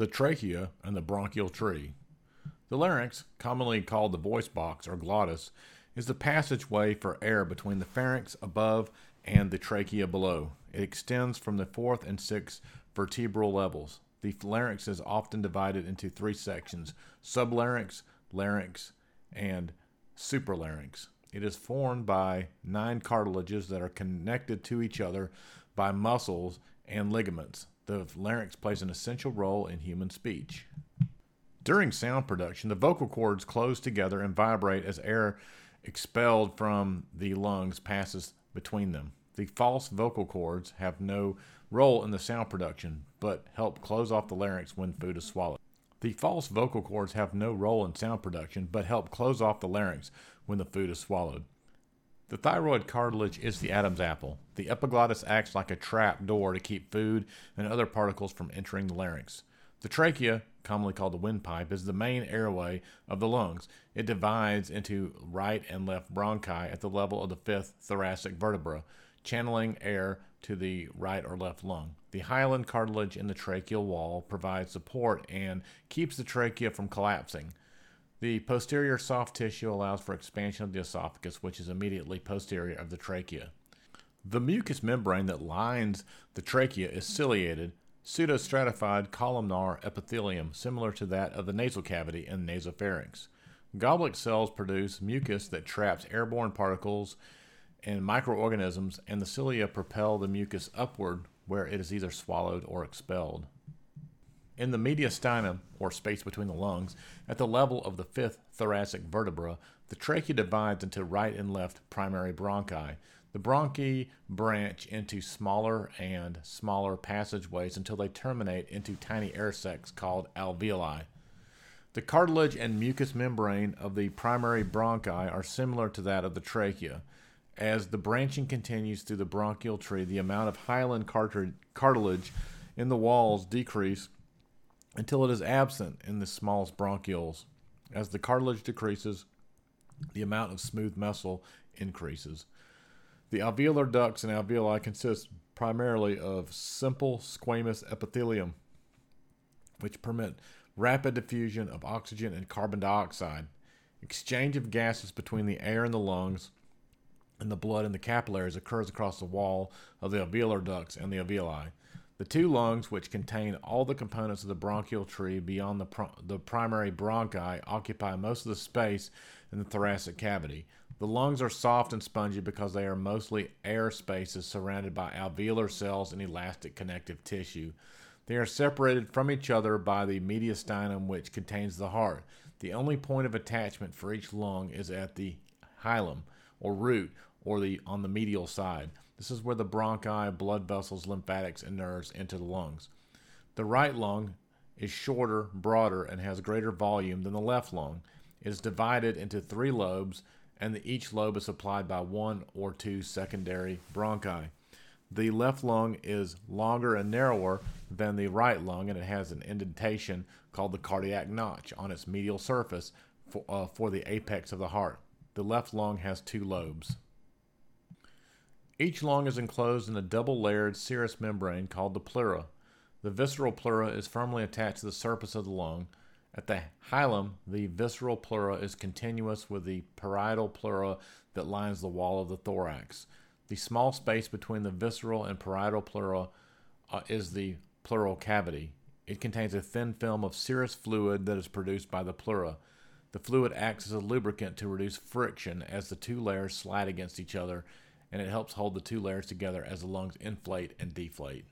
the trachea, and the bronchial tree. The larynx, commonly called the voice box or glottis, is the passageway for air between the pharynx above and the trachea below. It extends from the fourth and sixth vertebral levels. The larynx is often divided into three sections sublarynx, larynx, and supralarynx. It is formed by nine cartilages that are connected to each other by muscles and ligaments. The larynx plays an essential role in human speech. During sound production, the vocal cords close together and vibrate as air expelled from the lungs passes between them. The false vocal cords have no role in the sound production, but help close off the larynx when food is swallowed. The false vocal cords have no role in sound production, but help close off the larynx when the food is swallowed. The thyroid cartilage is the Adam's apple. The epiglottis acts like a trap door to keep food and other particles from entering the larynx. The trachea, commonly called the windpipe, is the main airway of the lungs. It divides into right and left bronchi at the level of the fifth thoracic vertebra, channeling air to the right or left lung. The hyaline cartilage in the tracheal wall provides support and keeps the trachea from collapsing. The posterior soft tissue allows for expansion of the esophagus, which is immediately posterior of the trachea. The mucous membrane that lines the trachea is ciliated, pseudostratified columnar epithelium, similar to that of the nasal cavity and nasopharynx. Goblet cells produce mucus that traps airborne particles and microorganisms, and the cilia propel the mucus upward where it is either swallowed or expelled. In the mediastinum, or space between the lungs, at the level of the fifth thoracic vertebra, the trachea divides into right and left primary bronchi. The bronchi branch into smaller and smaller passageways until they terminate into tiny air sacs called alveoli. The cartilage and mucous membrane of the primary bronchi are similar to that of the trachea. As the branching continues through the bronchial tree, the amount of hyaline cartilage in the walls decrease until it is absent in the smallest bronchioles. As the cartilage decreases, the amount of smooth muscle increases. The alveolar ducts and alveoli consist primarily of simple squamous epithelium, which permit rapid diffusion of oxygen and carbon dioxide, exchange of gases between the air in the lungs, and the blood in the capillaries occurs across the wall of the alveolar ducts and the alveoli. The two lungs, which contain all the components of the bronchial tree beyond the, the primary bronchi, occupy most of the space in the thoracic cavity. The lungs are soft and spongy because they are mostly air spaces surrounded by alveolar cells and elastic connective tissue. They are separated from each other by the mediastinum, which contains the heart. The only point of attachment for each lung is at the hilum, or root, or the on the medial side. This is where the bronchi, blood vessels, lymphatics, and nerves enter the lungs. The right lung is shorter, broader, and has greater volume than the left lung. It is divided into three lobes, and each lobe is supplied by one or two secondary bronchi. The left lung is longer and narrower than the right lung, and it has an indentation called the cardiac notch on its medial surface for, uh, for the apex of the heart. The left lung has two lobes. Each lung is enclosed in a double layered serous membrane called the pleura. The visceral pleura is firmly attached to the surface of the lung. At the hilum, the visceral pleura is continuous with the parietal pleura that lines the wall of the thorax. The small space between the visceral and parietal pleura uh, is the pleural cavity. It contains a thin film of serous fluid that is produced by the pleura. The fluid acts as a lubricant to reduce friction as the two layers slide against each other and it helps hold the two layers together as the lungs inflate and deflate.